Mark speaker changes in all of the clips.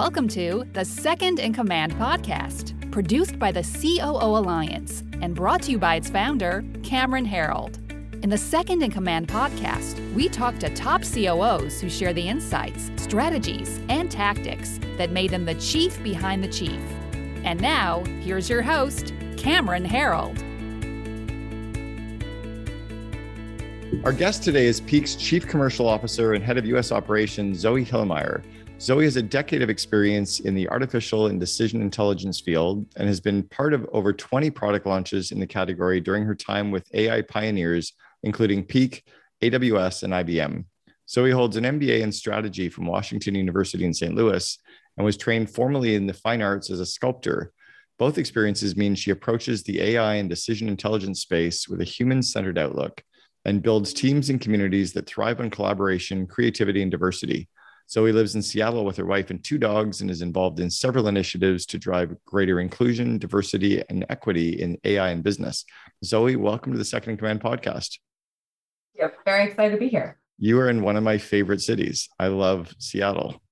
Speaker 1: Welcome to the Second in Command podcast, produced by the COO Alliance and brought to you by its founder, Cameron Herold. In the Second in Command podcast, we talk to top COOs who share the insights, strategies, and tactics that made them the chief behind the chief. And now, here's your host, Cameron Herold.
Speaker 2: Our guest today is Peak's Chief Commercial Officer and Head of U.S. Operations, Zoe Hillenmeyer. Zoe has a decade of experience in the artificial and decision intelligence field and has been part of over 20 product launches in the category during her time with AI pioneers including Peak, AWS, and IBM. Zoe holds an MBA in strategy from Washington University in St. Louis and was trained formally in the fine arts as a sculptor. Both experiences mean she approaches the AI and decision intelligence space with a human centered outlook and builds teams and communities that thrive on collaboration, creativity, and diversity. Zoe lives in Seattle with her wife and two dogs and is involved in several initiatives to drive greater inclusion, diversity, and equity in AI and business. Zoe, welcome to the Second in Command podcast.
Speaker 3: Yep, very excited to be here.
Speaker 2: You are in one of my favorite cities. I love Seattle.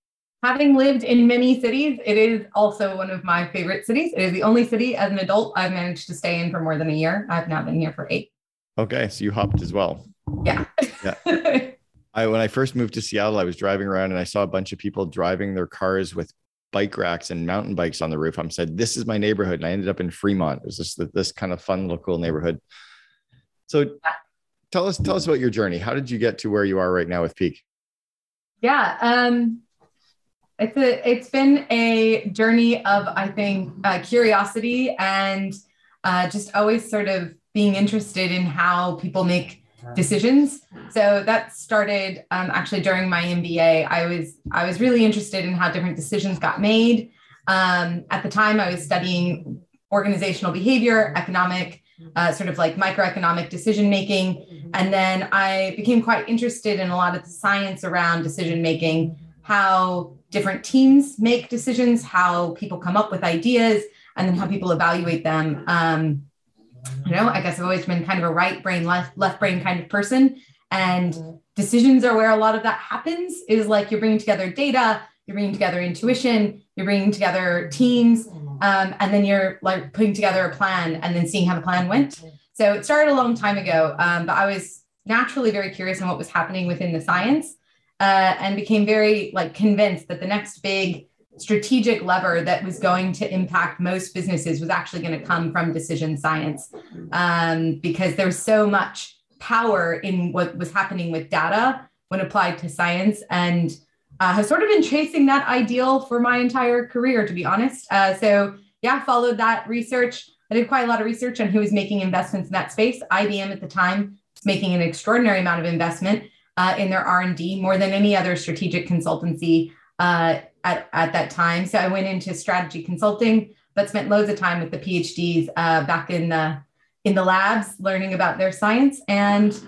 Speaker 3: Having lived in many cities, it is also one of my favorite cities. It is the only city as an adult I've managed to stay in for more than a year. I've now been here for eight.
Speaker 2: Okay, so you hopped as well.
Speaker 3: Yeah.
Speaker 2: yeah. I when I first moved to Seattle, I was driving around and I saw a bunch of people driving their cars with bike racks and mountain bikes on the roof. I'm said, "This is my neighborhood," and I ended up in Fremont. It was just this kind of fun, little cool neighborhood. So, tell us tell us about your journey. How did you get to where you are right now with Peak?
Speaker 3: Yeah, um, it's a it's been a journey of I think uh, curiosity and uh, just always sort of being interested in how people make decisions. So that started um, actually during my MBA. I was I was really interested in how different decisions got made. Um, at the time, I was studying organizational behavior, economic uh, sort of like microeconomic decision making. And then I became quite interested in a lot of the science around decision making, how different teams make decisions, how people come up with ideas, and then how people evaluate them. Um, you know, I guess I've always been kind of a right brain, left, left brain kind of person. And decisions are where a lot of that happens is like you're bringing together data, you're bringing together intuition, you're bringing together teams, um, and then you're like putting together a plan and then seeing how the plan went. So it started a long time ago, um, but I was naturally very curious on what was happening within the science uh, and became very like convinced that the next big strategic lever that was going to impact most businesses was actually going to come from decision science um, because there's so much power in what was happening with data when applied to science and uh, have sort of been chasing that ideal for my entire career, to be honest. Uh, so yeah, followed that research. I did quite a lot of research on who was making investments in that space. IBM at the time was making an extraordinary amount of investment uh, in their R&D, more than any other strategic consultancy uh, at, at that time. So I went into strategy consulting, but spent loads of time with the PhDs uh, back in the in the labs, learning about their science and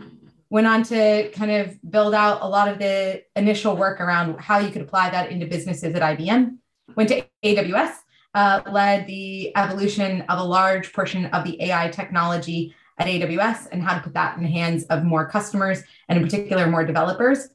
Speaker 3: went on to kind of build out a lot of the initial work around how you could apply that into businesses at IBM. Went to AWS, uh, led the evolution of a large portion of the AI technology at AWS and how to put that in the hands of more customers and, in particular, more developers.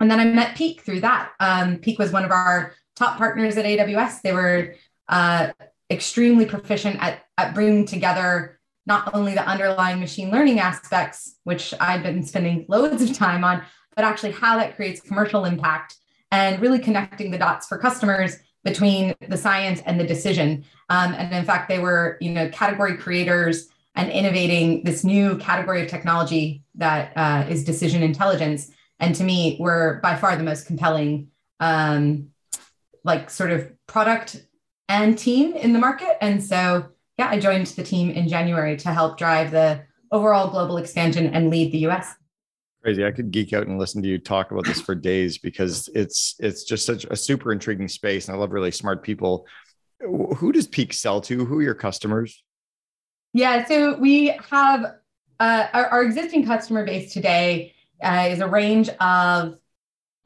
Speaker 3: And then I met Peak through that. Um, Peak was one of our top partners at AWS. They were uh, extremely proficient at, at bringing together not only the underlying machine learning aspects, which I've been spending loads of time on, but actually how that creates commercial impact and really connecting the dots for customers between the science and the decision. Um, and in fact, they were, you know, category creators and innovating this new category of technology that uh, is decision intelligence. And to me, were by far the most compelling, um, like sort of product and team in the market. And so yeah, I joined the team in January to help drive the overall global expansion and lead the US.
Speaker 2: Crazy. I could geek out and listen to you talk about this for days because it's it's just such a super intriguing space. And I love really smart people. Who does Peak sell to? Who are your customers?
Speaker 3: Yeah, so we have uh, our, our, existing customer base today uh, is a range of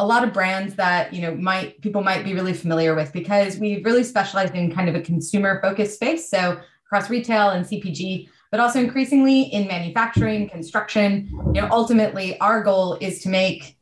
Speaker 3: a lot of brands that you know might people might be really familiar with because we've really specialized in kind of a consumer focused space. So across retail and CPG, but also increasingly in manufacturing, construction. You know, ultimately, our goal is to make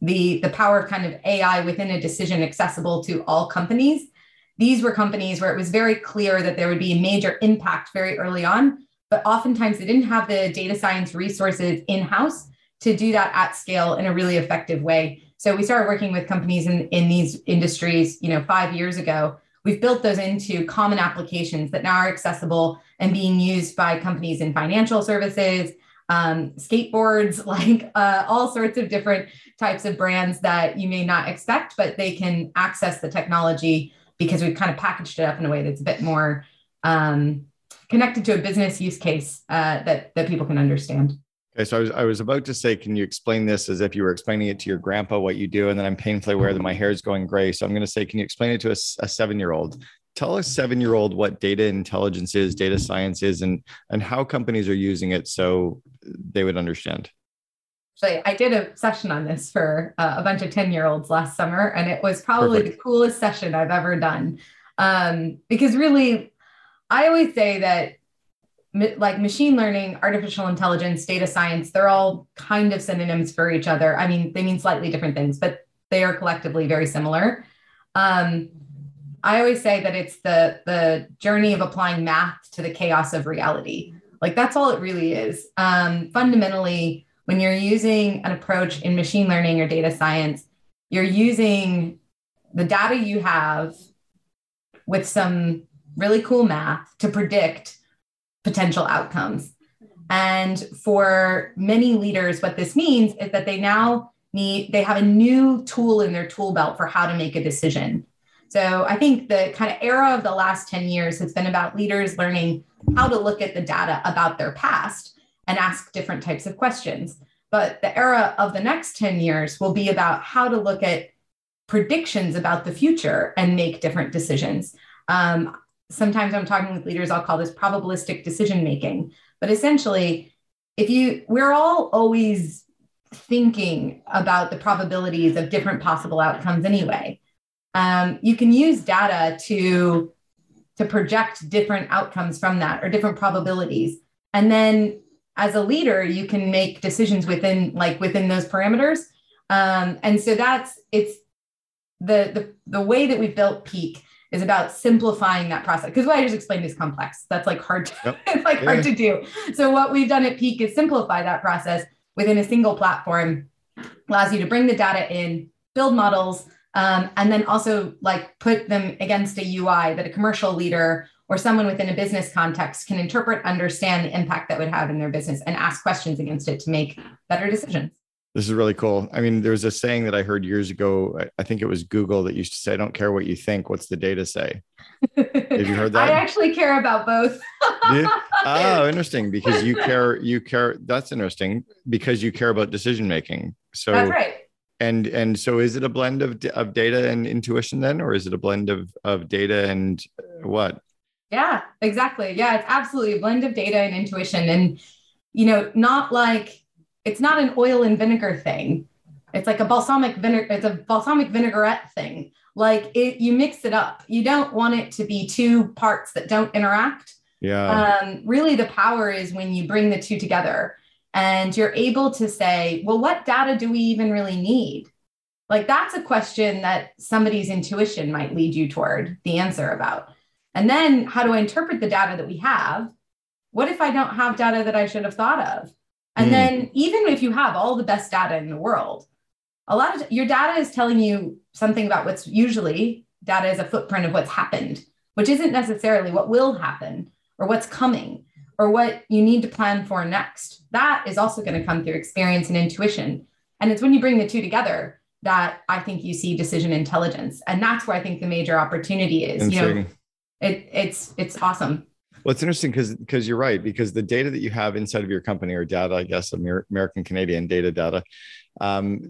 Speaker 3: the the power of kind of AI within a decision accessible to all companies. These were companies where it was very clear that there would be a major impact very early on, but oftentimes they didn't have the data science resources in house to do that at scale in a really effective way. So we started working with companies in, in these industries, you know, five years ago. We've built those into common applications that now are accessible and being used by companies in financial services, um, skateboards, like uh, all sorts of different types of brands that you may not expect, but they can access the technology because we've kind of packaged it up in a way that's a bit more um, connected to a business use case uh, that that people can understand.
Speaker 2: Okay, so I was I was about to say, can you explain this as if you were explaining it to your grandpa what you do, and then I'm painfully aware that my hair is going gray. So I'm going to say, can you explain it to a, a seven year old? Tell a seven year old what data intelligence is, data science is, and and how companies are using it so they would understand.
Speaker 3: Actually, I did a session on this for uh, a bunch of 10 year olds last summer, and it was probably Perfect. the coolest session I've ever done. Um, because really, I always say that like machine learning, artificial intelligence, data science, they're all kind of synonyms for each other. I mean, they mean slightly different things, but they are collectively very similar. Um, I always say that it's the the journey of applying math to the chaos of reality. Like that's all it really is. Um, fundamentally, when you're using an approach in machine learning or data science, you're using the data you have with some really cool math to predict potential outcomes. And for many leaders, what this means is that they now need, they have a new tool in their tool belt for how to make a decision. So I think the kind of era of the last 10 years has been about leaders learning how to look at the data about their past and ask different types of questions. But the era of the next 10 years will be about how to look at predictions about the future and make different decisions. Um, sometimes I'm talking with leaders, I'll call this probabilistic decision making. But essentially, if you, we're all always thinking about the probabilities of different possible outcomes anyway. Um, you can use data to to project different outcomes from that or different probabilities and then as a leader you can make decisions within like within those parameters um, and so that's it's the, the the way that we've built peak is about simplifying that process. Because what I just explained is complex. That's like hard to, yep. it's like yeah. hard to do. So what we've done at Peak is simplify that process within a single platform, allows you to bring the data in, build models, um, and then also like put them against a UI that a commercial leader or someone within a business context can interpret, understand the impact that would have in their business and ask questions against it to make better decisions.
Speaker 2: This is really cool. I mean, there's a saying that I heard years ago. I think it was Google that used to say, I don't care what you think. What's the data say? Have you heard that?
Speaker 3: I actually care about both.
Speaker 2: oh, interesting. Because you care, you care. That's interesting because you care about decision making. So
Speaker 3: that's right.
Speaker 2: And and so is it a blend of of data and intuition then, or is it a blend of of data and uh, what?
Speaker 3: Yeah, exactly. Yeah, it's absolutely a blend of data and intuition, and you know, not like it's not an oil and vinegar thing. It's like a balsamic vinegar, it's a balsamic vinaigrette thing. Like it, you mix it up. You don't want it to be two parts that don't interact.
Speaker 2: Yeah.
Speaker 3: Um, really, the power is when you bring the two together and you're able to say, well, what data do we even really need? Like that's a question that somebody's intuition might lead you toward the answer about. And then how do I interpret the data that we have? What if I don't have data that I should have thought of? And mm. then even if you have all the best data in the world, a lot of your data is telling you something about what's usually data is a footprint of what's happened, which isn't necessarily what will happen or what's coming or what you need to plan for next. That is also going to come through experience and intuition. And it's when you bring the two together that I think you see decision intelligence. And that's where I think the major opportunity is. You know, it, it's it's awesome.
Speaker 2: Well, it's interesting because because you're right because the data that you have inside of your company or data, I guess, American Canadian data data, um,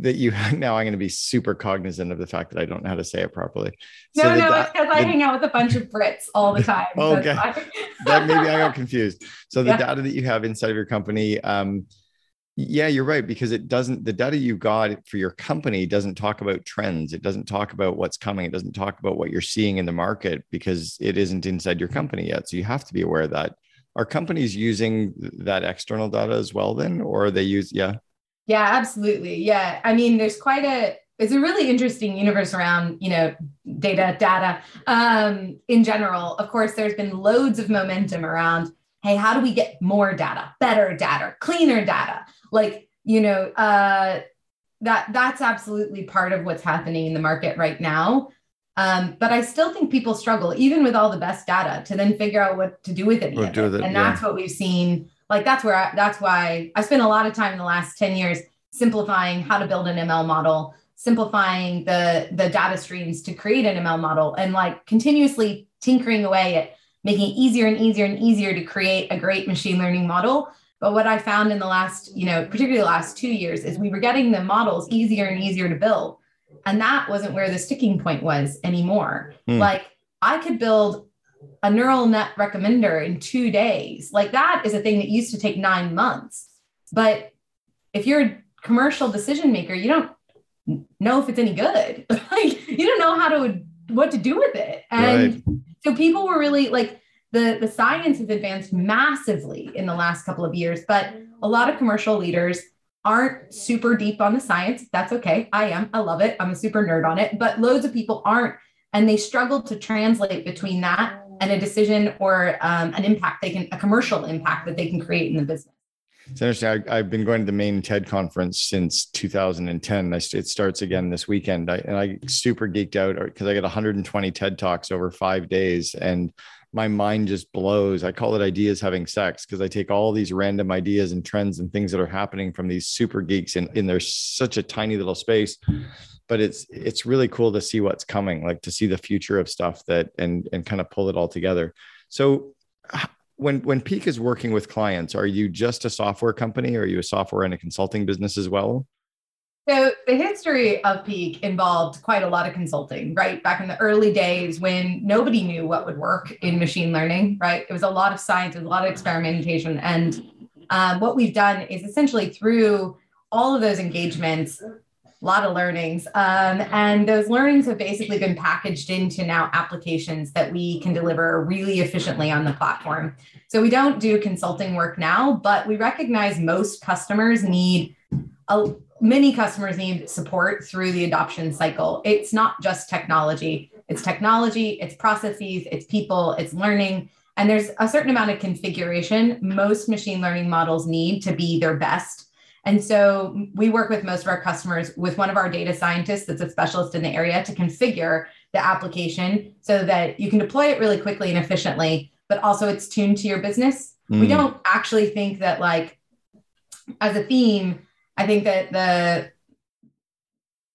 Speaker 2: that you have, now I'm going to be super cognizant of the fact that I don't know how to say it properly.
Speaker 3: No, so no, it's because I hang out with a bunch of Brits all the time.
Speaker 2: okay, that maybe I got confused. So the yeah. data that you have inside of your company. Um, yeah, you're right because it doesn't the data you got for your company doesn't talk about trends. It doesn't talk about what's coming. It doesn't talk about what you're seeing in the market because it isn't inside your company yet. So you have to be aware of that. Are companies using that external data as well then or are they use yeah?
Speaker 3: Yeah, absolutely. Yeah. I mean, there's quite a it's a really interesting universe around, you know, data, data um, in general. Of course, there's been loads of momentum around, hey, how do we get more data, better data, cleaner data? Like, you know, uh, that that's absolutely part of what's happening in the market right now. Um, but I still think people struggle, even with all the best data, to then figure out what to do with it. With it. And that's yeah. what we've seen. Like that's where I, that's why I spent a lot of time in the last 10 years simplifying how to build an ML model, simplifying the the data streams to create an ML model, and like continuously tinkering away at making it easier and easier and easier to create a great machine learning model. But what I found in the last, you know, particularly the last two years, is we were getting the models easier and easier to build and that wasn't where the sticking point was anymore. Hmm. Like I could build a neural net recommender in two days. Like that is a thing that used to take nine months. But if you're a commercial decision maker, you don't know if it's any good. like you don't know how to what to do with it. And right. So people were really like the the science has advanced massively in the last couple of years, but a lot of commercial leaders aren't super deep on the science. That's okay. I am. I love it. I'm a super nerd on it, but loads of people aren't. And they struggle to translate between that and a decision or um, an impact they can, a commercial impact that they can create in the business.
Speaker 2: It's interesting. I, have been going to the main TED conference since 2010. I, it starts again this weekend. I, and I super geeked out because I got 120 TED Talks over five days. And my mind just blows. I call it ideas having sex because I take all these random ideas and trends and things that are happening from these super geeks in, in there's such a tiny little space. But it's it's really cool to see what's coming, like to see the future of stuff that and and kind of pull it all together. So when when Peak is working with clients, are you just a software company or are you a software and a consulting business as well?
Speaker 3: So the history of Peak involved quite a lot of consulting, right? Back in the early days when nobody knew what would work in machine learning, right? It was a lot of science, it was a lot of experimentation. And um, what we've done is essentially through all of those engagements, a lot of learnings. Um, and those learnings have basically been packaged into now applications that we can deliver really efficiently on the platform. So we don't do consulting work now, but we recognize most customers need a many customers need support through the adoption cycle. It's not just technology, it's technology, it's processes, it's people, it's learning. And there's a certain amount of configuration most machine learning models need to be their best. And so we work with most of our customers with one of our data scientists that's a specialist in the area to configure the application so that you can deploy it really quickly and efficiently, but also it's tuned to your business. Mm. We don't actually think that, like, as a theme, I think that the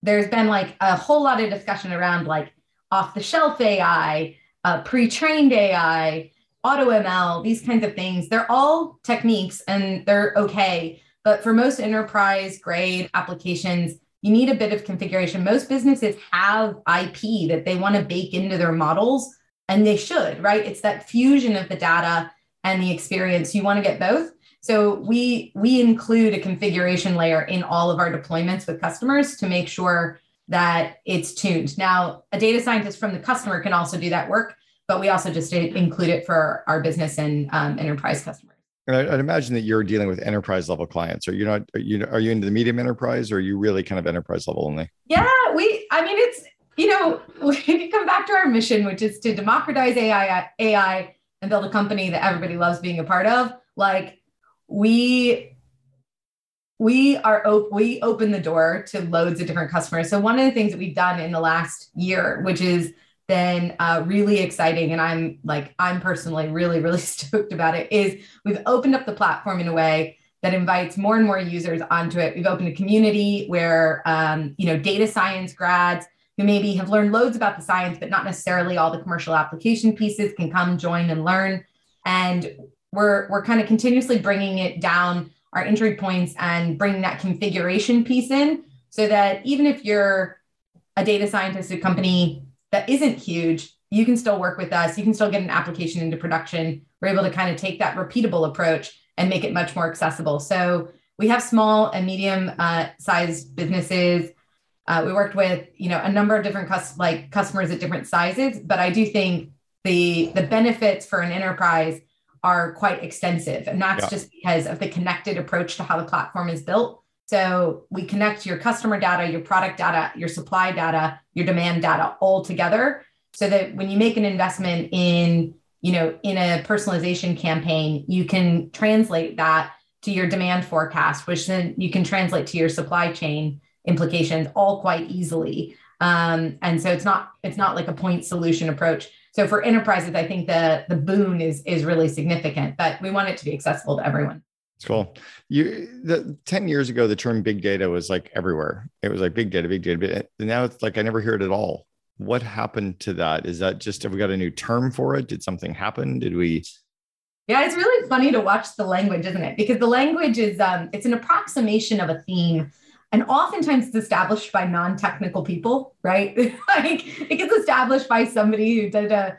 Speaker 3: there's been like a whole lot of discussion around like off the shelf AI, uh, pre trained AI, auto ML, these kinds of things. They're all techniques and they're okay. But for most enterprise grade applications, you need a bit of configuration. Most businesses have IP that they want to bake into their models, and they should, right? It's that fusion of the data and the experience. You want to get both. So we we include a configuration layer in all of our deployments with customers to make sure that it's tuned. Now, a data scientist from the customer can also do that work, but we also just include it for our business and um, enterprise customers.
Speaker 2: I'd imagine that you're dealing with enterprise level clients. Are you not? Are you are you into the medium enterprise, or are you really kind of enterprise level only?
Speaker 3: Yeah, we. I mean, it's you know, we come back to our mission, which is to democratize AI, AI, and build a company that everybody loves being a part of. Like we we are op- we open the door to loads of different customers. So one of the things that we've done in the last year, which is been uh, really exciting, and I'm like I'm personally really really stoked about it, is we've opened up the platform in a way that invites more and more users onto it. We've opened a community where um, you know data science grads who maybe have learned loads about the science, but not necessarily all the commercial application pieces can come join and learn. And we're we're kind of continuously bringing it down our entry points and bringing that configuration piece in so that even if you're a data scientist at a company that isn't huge you can still work with us. You can still get an application into production. We're able to kind of take that repeatable approach and make it much more accessible. So we have small and medium uh, sized businesses. Uh, we worked with you know a number of different cus- like customers at different sizes but i do think the the benefits for an enterprise are quite extensive. And that's yeah. just because of the connected approach to how the platform is built So we connect your customer data, your product data, your supply data, your demand data all together so that when you make an investment in, you know, in a personalization campaign, you can translate that to your demand forecast, which then you can translate to your supply chain implications all quite easily. Um, and so it's not it's not like a point solution approach. So for enterprises, I think the the boon is is really significant, but we want it to be accessible to everyone.
Speaker 2: It's cool. You the 10 years ago, the term big data was like everywhere. It was like big data, big data. But now it's like I never hear it at all. What happened to that? Is that just have we got a new term for it? Did something happen? Did we
Speaker 3: yeah, it's really funny to watch the language, isn't it? Because the language is um, it's an approximation of a theme. And oftentimes it's established by non-technical people, right? like it gets established by somebody who did a,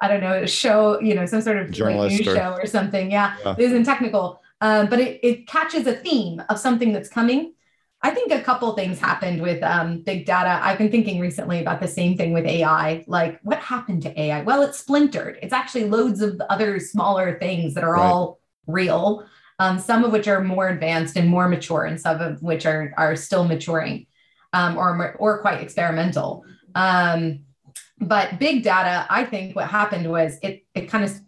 Speaker 3: I don't know, a show, you know, some sort of
Speaker 2: Journalist
Speaker 3: news
Speaker 2: or,
Speaker 3: show or something. Yeah,
Speaker 2: Yeah.
Speaker 3: it isn't technical. Um, but it, it catches a theme of something that's coming. I think a couple things happened with um, big data. I've been thinking recently about the same thing with AI. Like, what happened to AI? Well, it's splintered. It's actually loads of other smaller things that are
Speaker 2: Right.
Speaker 3: all real, um, some of which are more advanced and more mature, and some of which are are still maturing um, or or quite experimental. Um, but big data, I think what happened was it it kind of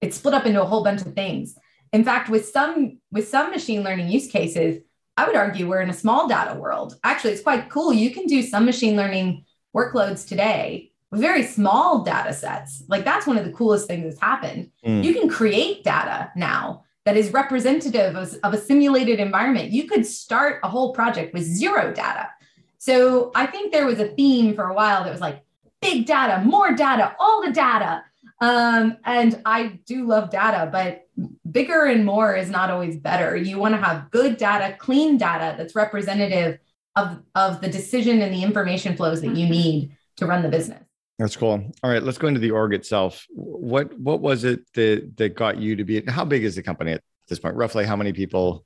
Speaker 3: it split up into a whole bunch of things. In fact, with some with some machine learning use cases, I would argue we're in a small data world. Actually, it's quite cool. You can do some machine learning workloads today with very small data sets. Like that's one of the coolest things that's happened.
Speaker 2: Mm.
Speaker 3: You can create data now that is representative of, of a simulated environment. You could start a whole project with zero data. So I think there was a theme for a while that was like big data, more data, all the data. Um, and I do love data, but bigger and more is not always better. You want to have good data, clean data that's representative of, of the decision and the information flows that you need to run the business.
Speaker 2: That's cool. All right, let's go into the org itself. What what was it that that got you to be? How big is the company at this point? Roughly, how many people?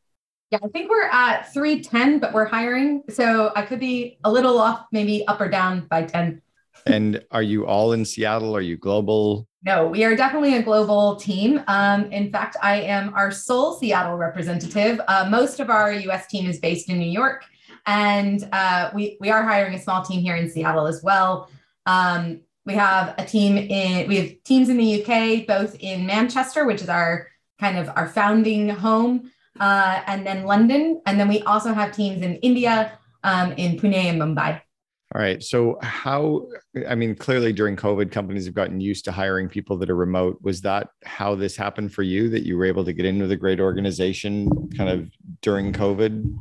Speaker 3: Yeah, I think we're at 310, but we're hiring. So I could be a little off, maybe up or down by 10.
Speaker 2: And are you all in Seattle? Are you global?
Speaker 3: No, we are definitely a global team. Um, in fact, I am our sole Seattle representative. Uh, most of our US team is based in New York, and uh, we, we are hiring a small team here in Seattle as well. Um, we have a team in, we have teams in the UK, both in Manchester, which is our kind of our founding home, uh, and then London. And then we also have teams in India, um, in Pune and Mumbai.
Speaker 2: All right. So how? I mean, clearly during COVID, companies have gotten used to hiring people that are remote. Was that how this happened for you? That you were able to get into the great organization kind of during COVID?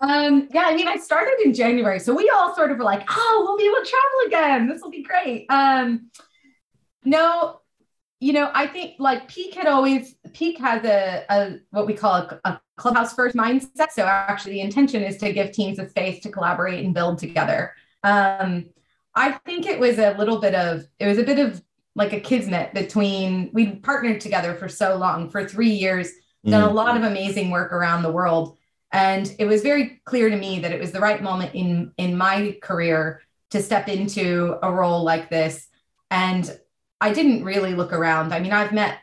Speaker 3: Um, yeah, I mean, I started in January, so we all sort of were like, "Oh, we'll be able to travel again. This will be great." Um, no, you know, I think like Peak had always Peak has a, a what we call a, a clubhouse first mindset. So actually, the intention is to give teams a space to collaborate and build together. Um, I think it was a little bit of it was a bit of like a kismet between we partnered together for so long for three years, done a lot of amazing work around the world. And it was very clear to me that it was the right moment in in my career to step into a role like this. And I didn't really look around. I mean, I've met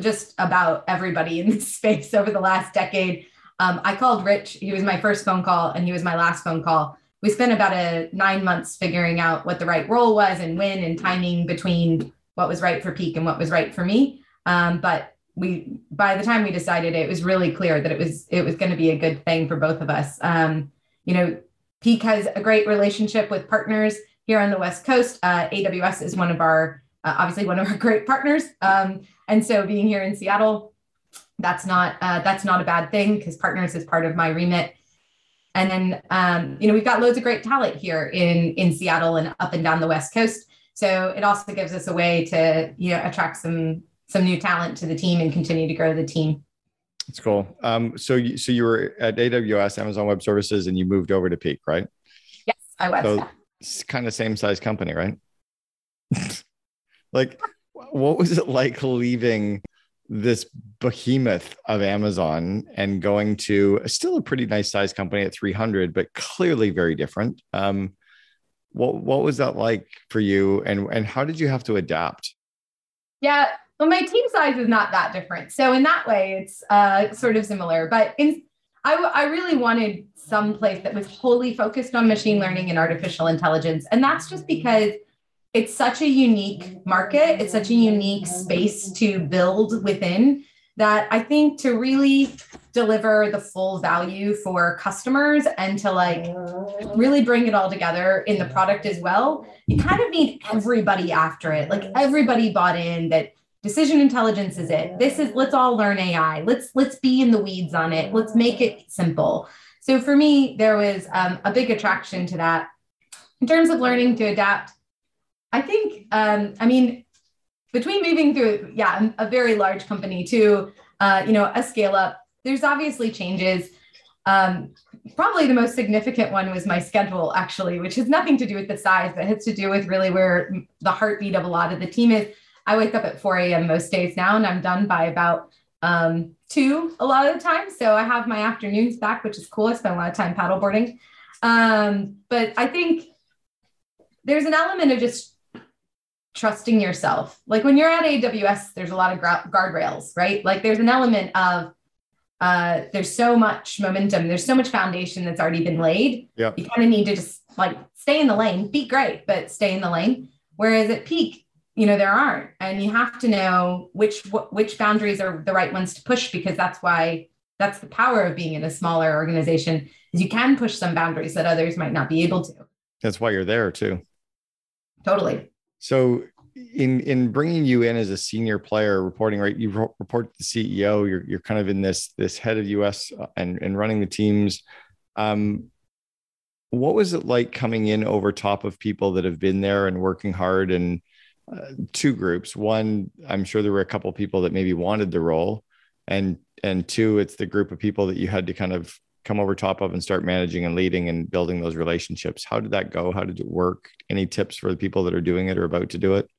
Speaker 3: just about everybody in this space over the last decade. Um, I called Rich. He was my first phone call, and he was my last phone call. We spent about a nine months figuring out what the right role was and when, and timing between what was right for Peak and what was right for me. Um, but we, by the time we decided, it was really clear that it was it was going to be a good thing for both of us. Um, you know, Peak has a great relationship with partners here on the West Coast. Uh, AWS is one of our uh, obviously one of our great partners. Um, and so being here in Seattle, that's not uh, that's not a bad thing because partners is part of my remit. And then um, you know we've got loads of great talent here in in Seattle and up and down the West Coast. So it also gives us a way to you know attract some some new talent to the team and continue to grow the team.
Speaker 2: That's cool. Um, so you, so you were at AWS, Amazon Web Services, and you moved over to Peak, right?
Speaker 3: Yes, I was.
Speaker 2: So it's kind of same size company, right? like, what was it like leaving this behemoth of Amazon and going to still a pretty nice size company at 300, but clearly very different? Um, what what was that like for you, and and how did you have to adapt?
Speaker 3: Yeah, well, my team size is not that different. So in that way, it's uh, sort of similar. But in, I, I really wanted some place that was wholly focused on machine learning and artificial intelligence. And that's just because it's such a unique market, it's such a unique space to build within that I think to really deliver the full value for customers and to like really bring it all together in the product as well, you kind of need everybody after it. Like everybody bought in that decision intelligence is it. This is let's all learn AI. Let's let's be in the weeds on it. Let's make it simple. So for me, there was um, a big attraction to that. In terms of learning to adapt, I think, um, I mean, between moving through, yeah, a very large company to, uh, you know, a scale up, there's obviously changes. Um, probably the most significant one was my schedule, actually, which has nothing to do with the size, but has to do with really where the heartbeat of a lot of the team is. I wake up at 4 a.m. most days now, and I'm done by about um, two a lot of the time. So I have my afternoons back, which is cool. I spend a lot of time paddleboarding. Um, but I think there's an element of just trusting yourself. Like when you're at AWS, there's a lot of guardrails, right? Like there's an element of uh, there's so much momentum, there's so much foundation that's already been laid.
Speaker 2: Yep.
Speaker 3: You kind of need to just like stay in the lane, be great, but stay in the lane. Whereas at peak, you know there aren't, and you have to know which which boundaries are the right ones to push because that's why that's the power of being in a smaller organization is you can push some boundaries that others might not be able to.
Speaker 2: That's why you're there too.
Speaker 3: Totally.
Speaker 2: So in in bringing you in as a senior player reporting right you report to the ceo you're, you're kind of in this this head of us uh, and and running the teams. Um what was it like coming in over top of people that have been there and working hard and uh, two groups? One i'm sure there were a couple people that maybe wanted the role and and two it's the group of people that you had to kind of come over top of and start managing and leading and building those relationships. How did that go? How did it work? Any tips for the people that are doing it or about to do it?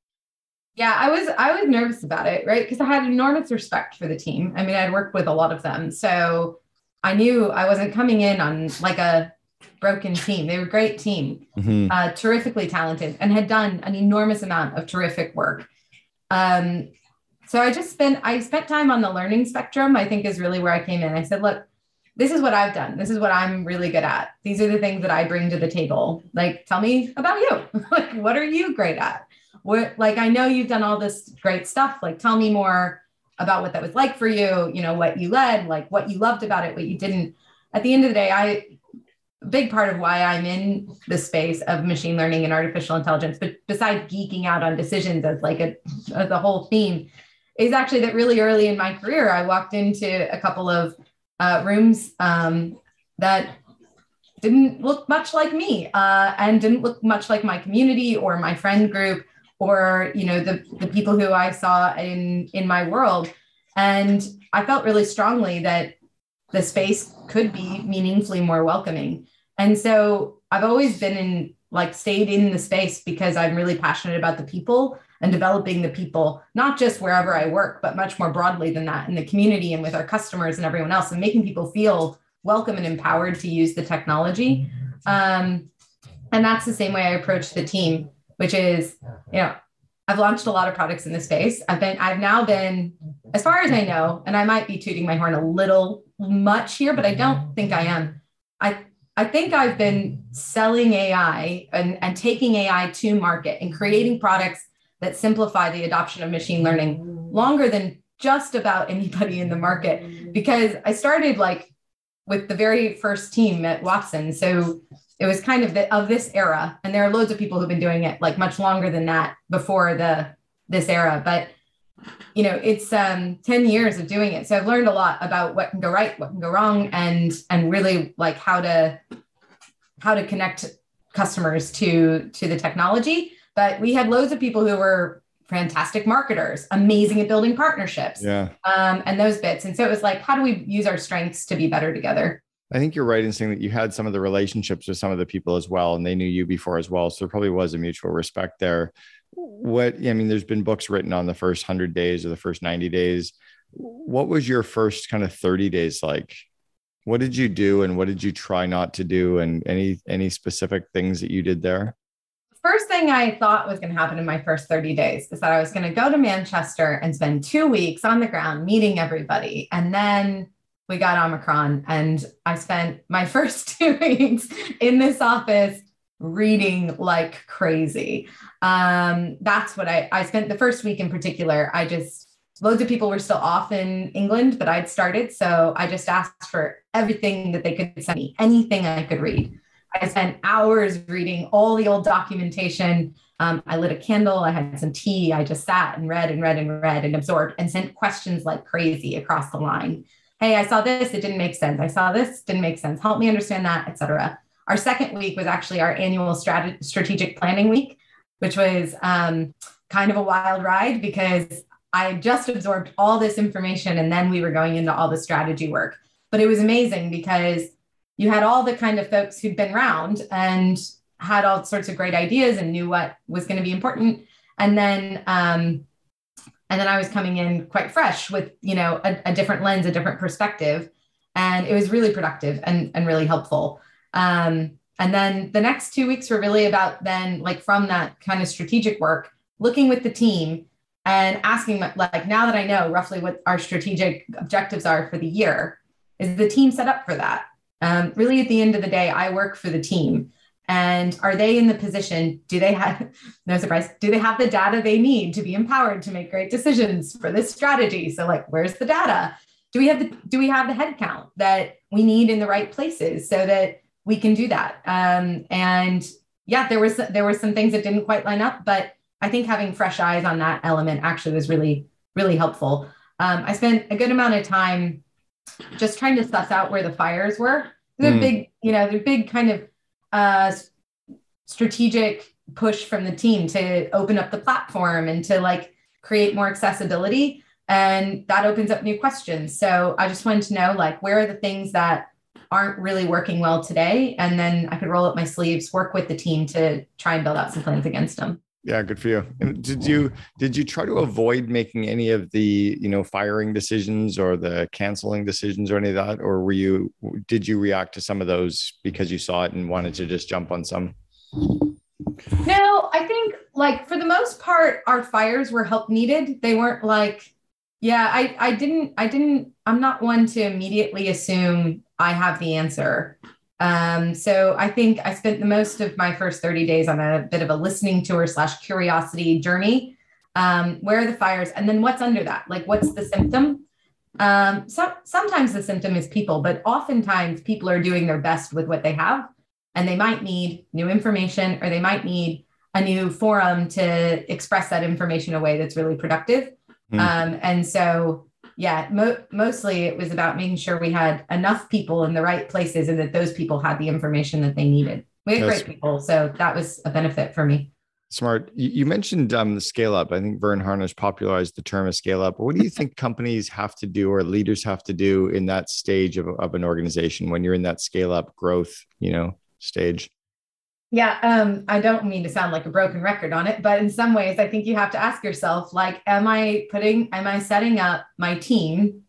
Speaker 3: Yeah, I was I was nervous about it, right? Because I had enormous respect for the team. I mean, I'd worked with a lot of them. So I knew I wasn't coming in on like a broken team. They were a great team, mm-hmm. uh, terrifically talented, and had done an enormous amount of terrific work. Um, so I just spent I spent time on the learning spectrum. I think is really where I came in. I said, look, this is what I've done. This is what I'm really good at. These are the things that I bring to the table. Like, tell me about you. like, what are you great at? What, like, I know you've done all this great stuff. Like, tell me more about what that was like for you. You know, what you led, like what you loved about it, what you didn't. At the end of the day, I, a big part of why I'm in the space of machine learning and artificial intelligence, but besides geeking out on decisions as like a, as a whole theme, is actually that really early in my career, I walked into a couple of uh, rooms um, that didn't look much like me uh, and didn't look much like my community or my friend group or you know the, the people who i saw in in my world. And i felt really strongly that the space could be meaningfully more welcoming. And so i've always been in like stayed in the space because i'm really passionate about the people and developing the people, not just wherever I work, but much more broadly than that in the community and with our customers and everyone else, and making people feel welcome and empowered to use the technology. Um, and that's the same way I approach the team, which is, you know, I've launched a lot of products in the space. I've been, I've now been, as far as I know, and I might be tooting my horn a little much here, but I don't think I am. I I think I've been selling AI and, and taking AI to market and creating products that simplify the adoption of machine learning longer than just about anybody in the market. Because I started like with the very first team at Watson. So it was kind of the, of this era. And there are loads of people who've been doing it like much longer than that before the this era. But you know it's um 10 years of doing it. So i've learned a lot about what can go right what can go wrong and and really like how to how to connect customers to to the technology but we had loads of people who were fantastic marketers, amazing at building partnerships,
Speaker 2: yeah,
Speaker 3: um, and those bits. And so it was like, how do we use our strengths to be better together?
Speaker 2: I think you're right in saying that you had some of the relationships with some of the people as well, and they knew you before as well. So there probably was a mutual respect there. What I mean, there's been books written on the first hundred days or the first 90 days. What was your first kind of 30 days like? What did you do and what did you try not to do? And any any specific things that you did there?
Speaker 3: First thing I thought was going to happen in my first 30 days is that I was going to go to Manchester and spend two weeks on the ground meeting everybody. And then we got Omicron, and I spent my first two weeks in this office reading like crazy. Um, that's what I, I spent the first week in particular. I just, loads of people were still off in England, but I'd started. So I just asked for everything that they could send me, anything I could read. I spent hours reading all the old documentation. Um, I lit a candle, I had some tea. I just sat and read and read and read and absorbed and sent questions like crazy across the line. Hey, I saw this, it didn't make sense. I saw this, didn't make sense. Help me understand that, etc. Our second week was actually our annual strat- strategic planning week, which was um, kind of a wild ride because I just absorbed all this information and then we were going into all the strategy work. But it was amazing because you had all the kind of folks who'd been around and had all sorts of great ideas and knew what was going to be important. And then, um, and then I was coming in quite fresh with, you know, a, a different lens, a different perspective. And it was really productive and, and really helpful. Um, and then the next two weeks were really about then, like from that kind of strategic work, looking with the team and asking, like, now that I know roughly what our strategic objectives are for the year, is the team set up for that? Um, really, at the end of the day, I work for the team. And are they in the position? Do they have, no surprise, do they have the data they need to be empowered to make great decisions for this strategy? So, like, where's the data? Do we have the do we have the headcount that we need in the right places so that we can do that. Um, and yeah, there was there were some things that didn't quite line up, but I think having fresh eyes on that element actually was really really helpful. Um, I spent a good amount of time just trying to suss out where the fires were. They're mm. big, you know, they're big kind of uh, strategic push from the team to open up the platform and to like create more accessibility and that opens up new questions so i just wanted to know like where are the things that aren't really working well today. And then I could roll up my sleeves, work with the team to try and build out some plans against them.
Speaker 2: Yeah, good for you. And did you did you try to avoid making any of the you know firing decisions or the canceling decisions or any of that, or were you did you react to some of those because you saw it and wanted to just jump on some?
Speaker 3: No, I think like for the most part, our fires were help needed. They weren't like, yeah, I I didn't I didn't I'm not one to immediately assume I have the answer. Um, so I think I spent the most of my first 30 days on a bit of a listening tour slash curiosity journey. Um, where are the fires? And then what's under that? Like, what's the symptom? Um, so, sometimes the symptom is people, but oftentimes people are doing their best with what they have. And they might need new information or they might need a new forum to express that information in a way that's really productive. Mm. Um, and so yeah, mo- mostly it was about making sure we had enough people in the right places and that those people had the information that they needed. We had That's, great people, so that was a benefit for me.
Speaker 2: Smart. You mentioned um, the scale up. I think Verne Harnish popularized the term of scale up. What do you think companies have to do or leaders have to do in that stage of, of an organization when you're in that scale up growth, you know, stage?
Speaker 3: Yeah, um, I don't mean to sound like a broken record on it, but in some ways, I think you have to ask yourself, like, am I putting, am I setting up my team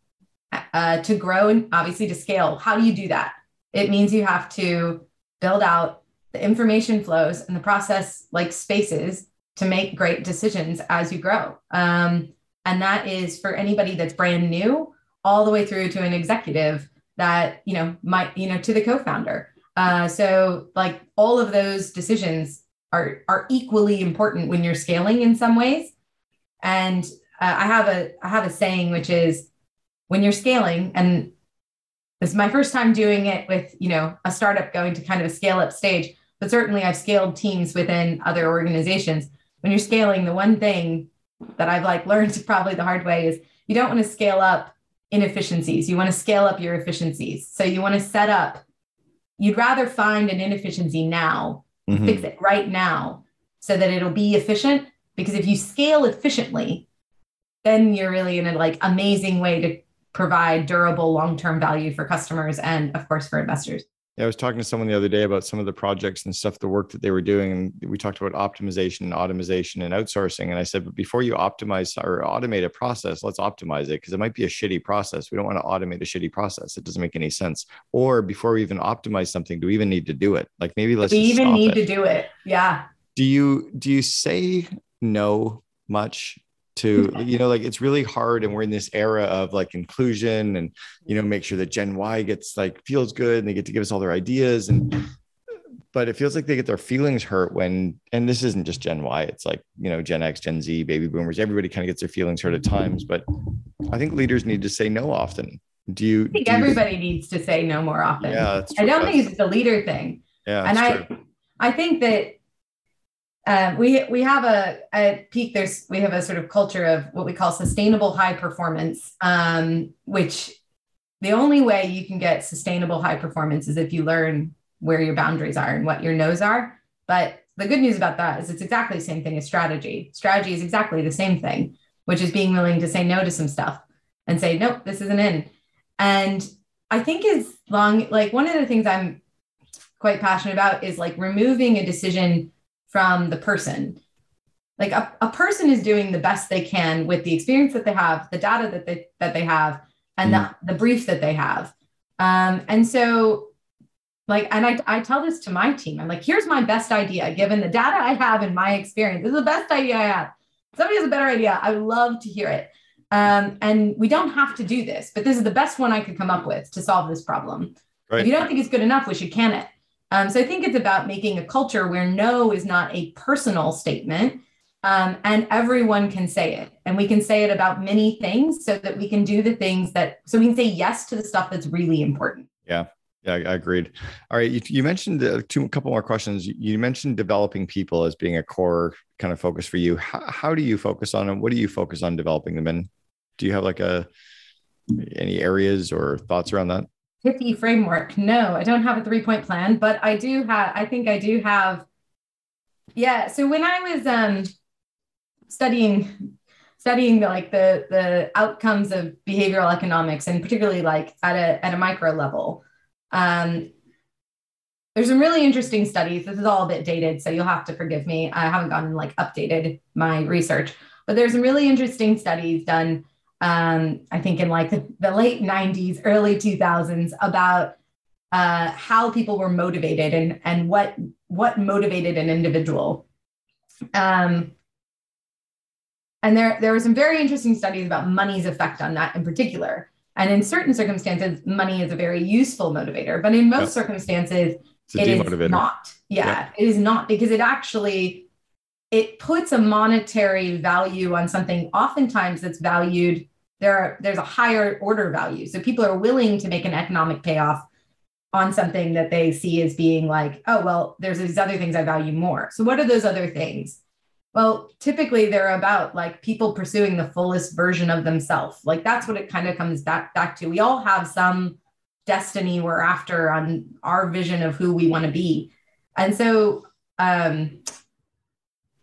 Speaker 3: uh, to grow and obviously to scale? How do you do that? It means you have to build out the information flows and the process like spaces to make great decisions as you grow. Um, and that is for anybody that's brand new, all the way through to an executive that you know might you know to the co-founder uh, so like all of those decisions are are equally important when you're scaling in some ways. And uh, I have a I have a saying which is when you're scaling and this is my first time doing it with you know a startup going to kind of a scale up stage but certainly i've scaled teams within other organizations. When you're scaling the one thing that i've like learned probably the hard way is you don't want to scale up inefficiencies. You want to scale up your efficiencies. So you want to set up you'd rather find an inefficiency now, mm-hmm. fix it right now so that it'll be efficient. Because if you scale efficiently, then you're really in a like amazing way to provide durable long-term value for customers and of course for investors.
Speaker 2: Yeah, I was talking to someone the other day about some of the projects and stuff, the work that they were doing. And we talked about optimization and automation and outsourcing. And I said, but before you optimize or automate a process, let's optimize it because it might be a shitty process. We don't want to automate a shitty process. It doesn't make any sense. Or before we even optimize something, do we even need to do it? Like maybe let's
Speaker 3: we even need it. to do it. Yeah.
Speaker 2: Do you do you say no much to you know like it's really hard and we're in this era of like inclusion and you know make sure that gen y gets like feels good and they get to give us all their ideas and but it feels like they get their feelings hurt when and this isn't just gen y it's like you know gen x gen z baby boomers everybody kind of gets their feelings hurt at times but i think leaders need to say no often do you
Speaker 3: I think
Speaker 2: you-
Speaker 3: everybody needs to say no more often.
Speaker 2: yeah
Speaker 3: I don't think it's a leader thing.
Speaker 2: yeah
Speaker 3: and I-
Speaker 2: true.
Speaker 3: I think that um, we we have a at peak. There's we have a sort of culture of what we call sustainable high performance, um, which the only way you can get sustainable high performance is if you learn where your boundaries are and what your no's are. But the good news about that is it's exactly the same thing as strategy. Strategy is exactly the same thing, which is being willing to say no to some stuff and say, nope, this isn't in. And I think as long like one of the things I'm quite passionate about is like removing a decision from the person. Like a, a person is doing the best they can with the experience that they have, the data that they that they have, and the, the brief that they have. Um, and so like, and I, I tell this to my team. I'm like, here's my best idea, given the data I have and my experience. This is the best idea I have. Somebody has a better idea. I would love to hear it. Um, and we don't have to do this, but this is the best one I could come up with to solve this problem.
Speaker 2: Right.
Speaker 3: If you don't think it's good enough, we should can it. Um, so I think it's about making a culture where no is not a personal statement, um, and everyone can say it, and we can say it about many things, so that we can do the things that so we can say yes to the stuff that's really important.
Speaker 2: Yeah, I I agreed. All right, you, you mentioned uh, two, a couple more questions. You- You mentioned developing people as being a core kind of focus for you. How, how do you focus on them? What do you focus on developing them in? Do you have like a any areas or thoughts around that?
Speaker 3: Pithy framework. No, I don't have a three point plan, but I do have, I think I do have. Yeah. So when I was um, studying, studying the, like the, the outcomes of behavioral economics and particularly like at a, at a micro level, um, there's some really interesting studies. This is all a bit dated, so you'll have to forgive me. I haven't gone and like updated my research, but there's some really interesting studies done um, I think in like the, the late 90s, early 2000s about uh, how people were motivated and, and what, what motivated an individual. Um, and there, there were some very interesting studies about money's effect on that in particular. And in certain circumstances, money is a very useful motivator, but in most
Speaker 2: Yep.
Speaker 3: circumstances,
Speaker 2: It's
Speaker 3: it is not. Yeah, it is not because it actually it puts a monetary value on something oftentimes that's valued there are there's a higher order value. So people are willing to make an economic payoff on something that they see as being like oh well there's these other things i value more. So what are those other things? Well typically they're about like people pursuing the fullest version of themselves. Like that's what it kind of comes back back to. We all have some destiny we're after on our vision of who we want to be. And so um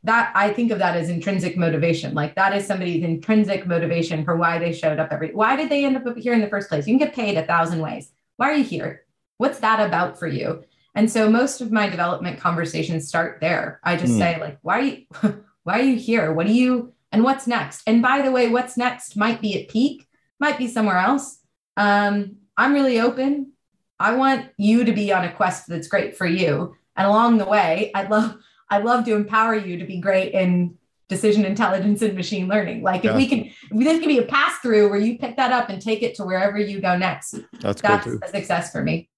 Speaker 3: that I think of that as intrinsic motivation. Like that is somebody's intrinsic motivation for why they showed up every. Why did they end up here in the first place? You can get paid a thousand ways. Why are you here? What's that about for you? And so most of my development conversations start there. I just
Speaker 2: Hmm.
Speaker 3: say like, why are you, why are you here? What do you, and what's next? And by the way, what's next might be at peak, might be somewhere else. Um, I'm really open. I want you to be on a quest that's great for you. And along the way, I'd love I'd love to empower you to be great in decision intelligence and machine learning. Like if
Speaker 2: Yeah.
Speaker 3: we can, if this can be a pass through where you pick that up and take it to wherever you go next,
Speaker 2: That's
Speaker 3: that's
Speaker 2: too.
Speaker 3: a success for me.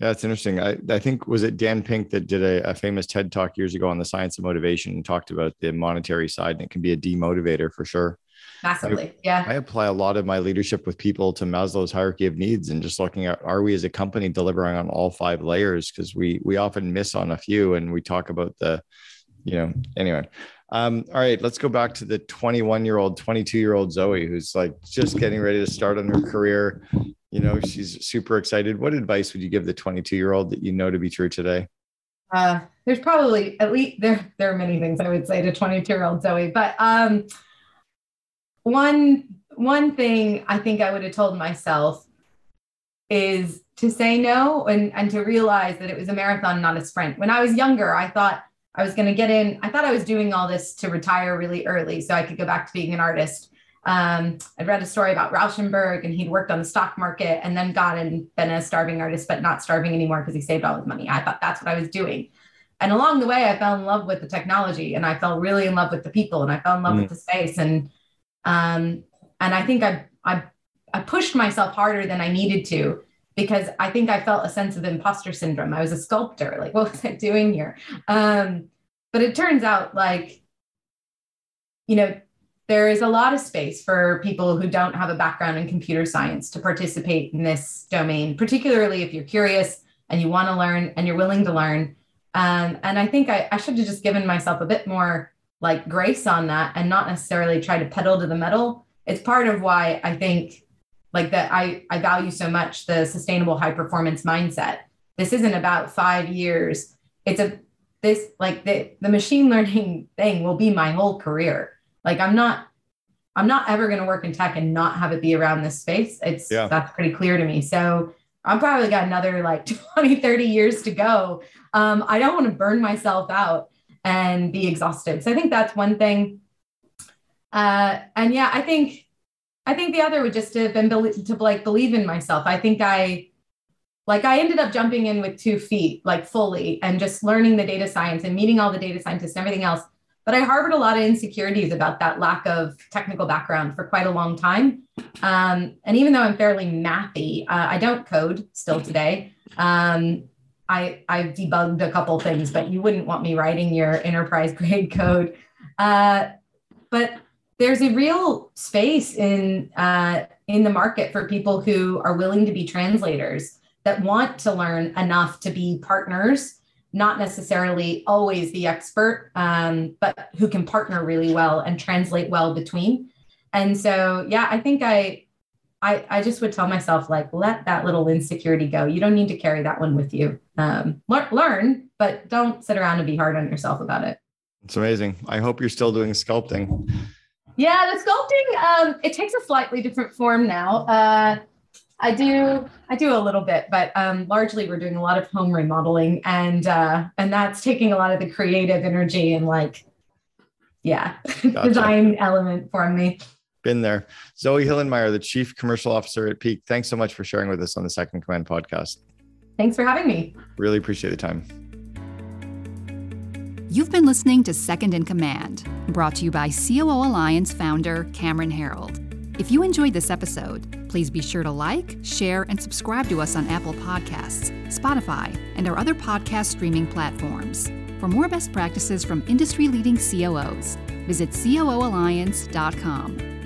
Speaker 2: Yeah, it's interesting. I, I think was it Dan Pink that did a, a famous TED talk years ago on the science of motivation and talked about the monetary side, and it can be a demotivator for sure.
Speaker 3: Massively. Yeah.
Speaker 2: I apply a lot of my leadership with people to Maslow's hierarchy of needs and just looking at are we as a company delivering on all five layers? Because we we often miss on a few and we talk about the you know anyway. Um all right let's go back to the 21 year old 22 year old zoe who's like just getting ready to start on her career. You know she's super excited. What advice would you give the 22 year old that you know to be true today?
Speaker 3: Uh, there's probably at least there, there are many things I would say to 22 year old Zoe, but um, one, one thing I think I would have told myself is to say no and, and to realize that it was a marathon, not a sprint. When I was younger, I thought I was going to get in. I thought I was doing all this to retire really early so I could go back to being an artist. Um, I'd read a story about Rauschenberg and he'd worked on the stock market and then got and been a starving artist, but not starving anymore because he saved all his money. I thought that's what I was doing. And along the way, I fell in love with the technology and I fell really in love with the people and I fell in love
Speaker 2: Mm.
Speaker 3: with the space. And Um, and I think I, I, I pushed myself harder than I needed to because I think I felt a sense of imposter syndrome. I was a sculptor. Like, what was I doing here? Um, but it turns out, like, you know, there is a lot of space for people who don't have a background in computer science to participate in this domain, particularly if you're curious and you want to learn and you're willing to learn. Um, and I think I, I should have just given myself a bit more like grace on that and not necessarily try to pedal to the metal. It's part of why I think like that I, I value so much the sustainable high performance mindset. This isn't about five years. It's a this like the, the machine learning thing will be my whole career. Like I'm not I'm not ever going to work in tech and not have it be around this space. It's yeah. that's pretty clear to me. So I've probably got another like 20, 30 years to go. Um, I don't want to burn myself out and be exhausted. So I think that's one thing. Uh, and yeah, I think I think the other would just have been to like believe in myself. I think I like I ended up jumping in with two feet, like fully, and just learning the data science and meeting all the data scientists and everything else. But I harbored a lot of insecurities about that lack of technical background for quite a long time. Um, and even though I'm fairly mathy, uh, I don't code still today. Um, I I've debugged a couple things, but you wouldn't want me writing your enterprise grade code. Uh, but there's a real space in uh, in the market for people who are willing to be translators that want to learn enough to be partners not necessarily always the expert um, but who can partner really well and translate well between and so yeah i think i I, I just would tell myself like let that little insecurity go you don't need to carry that one with you um, learn, learn but don't sit around and be hard on yourself about it
Speaker 2: it's amazing i hope you're still doing sculpting
Speaker 3: yeah, the sculpting um, it takes a slightly different form now. Uh, I do I do a little bit, but um, largely we're doing a lot of home remodeling, and uh, and that's taking a lot of the creative energy and like, yeah, gotcha. design element for me.
Speaker 2: Been there, Zoe Hillenmeyer, the Chief Commercial Officer at Peak. Thanks so much for sharing with us on the Second Command podcast.
Speaker 3: Thanks for having me.
Speaker 2: Really appreciate the time.
Speaker 1: You've been listening to Second in Command, brought to you by COO Alliance founder Cameron Herold. If you enjoyed this episode, please be sure to like, share, and subscribe to us on Apple Podcasts, Spotify, and our other podcast streaming platforms. For more best practices from industry leading COOs, visit COOalliance.com.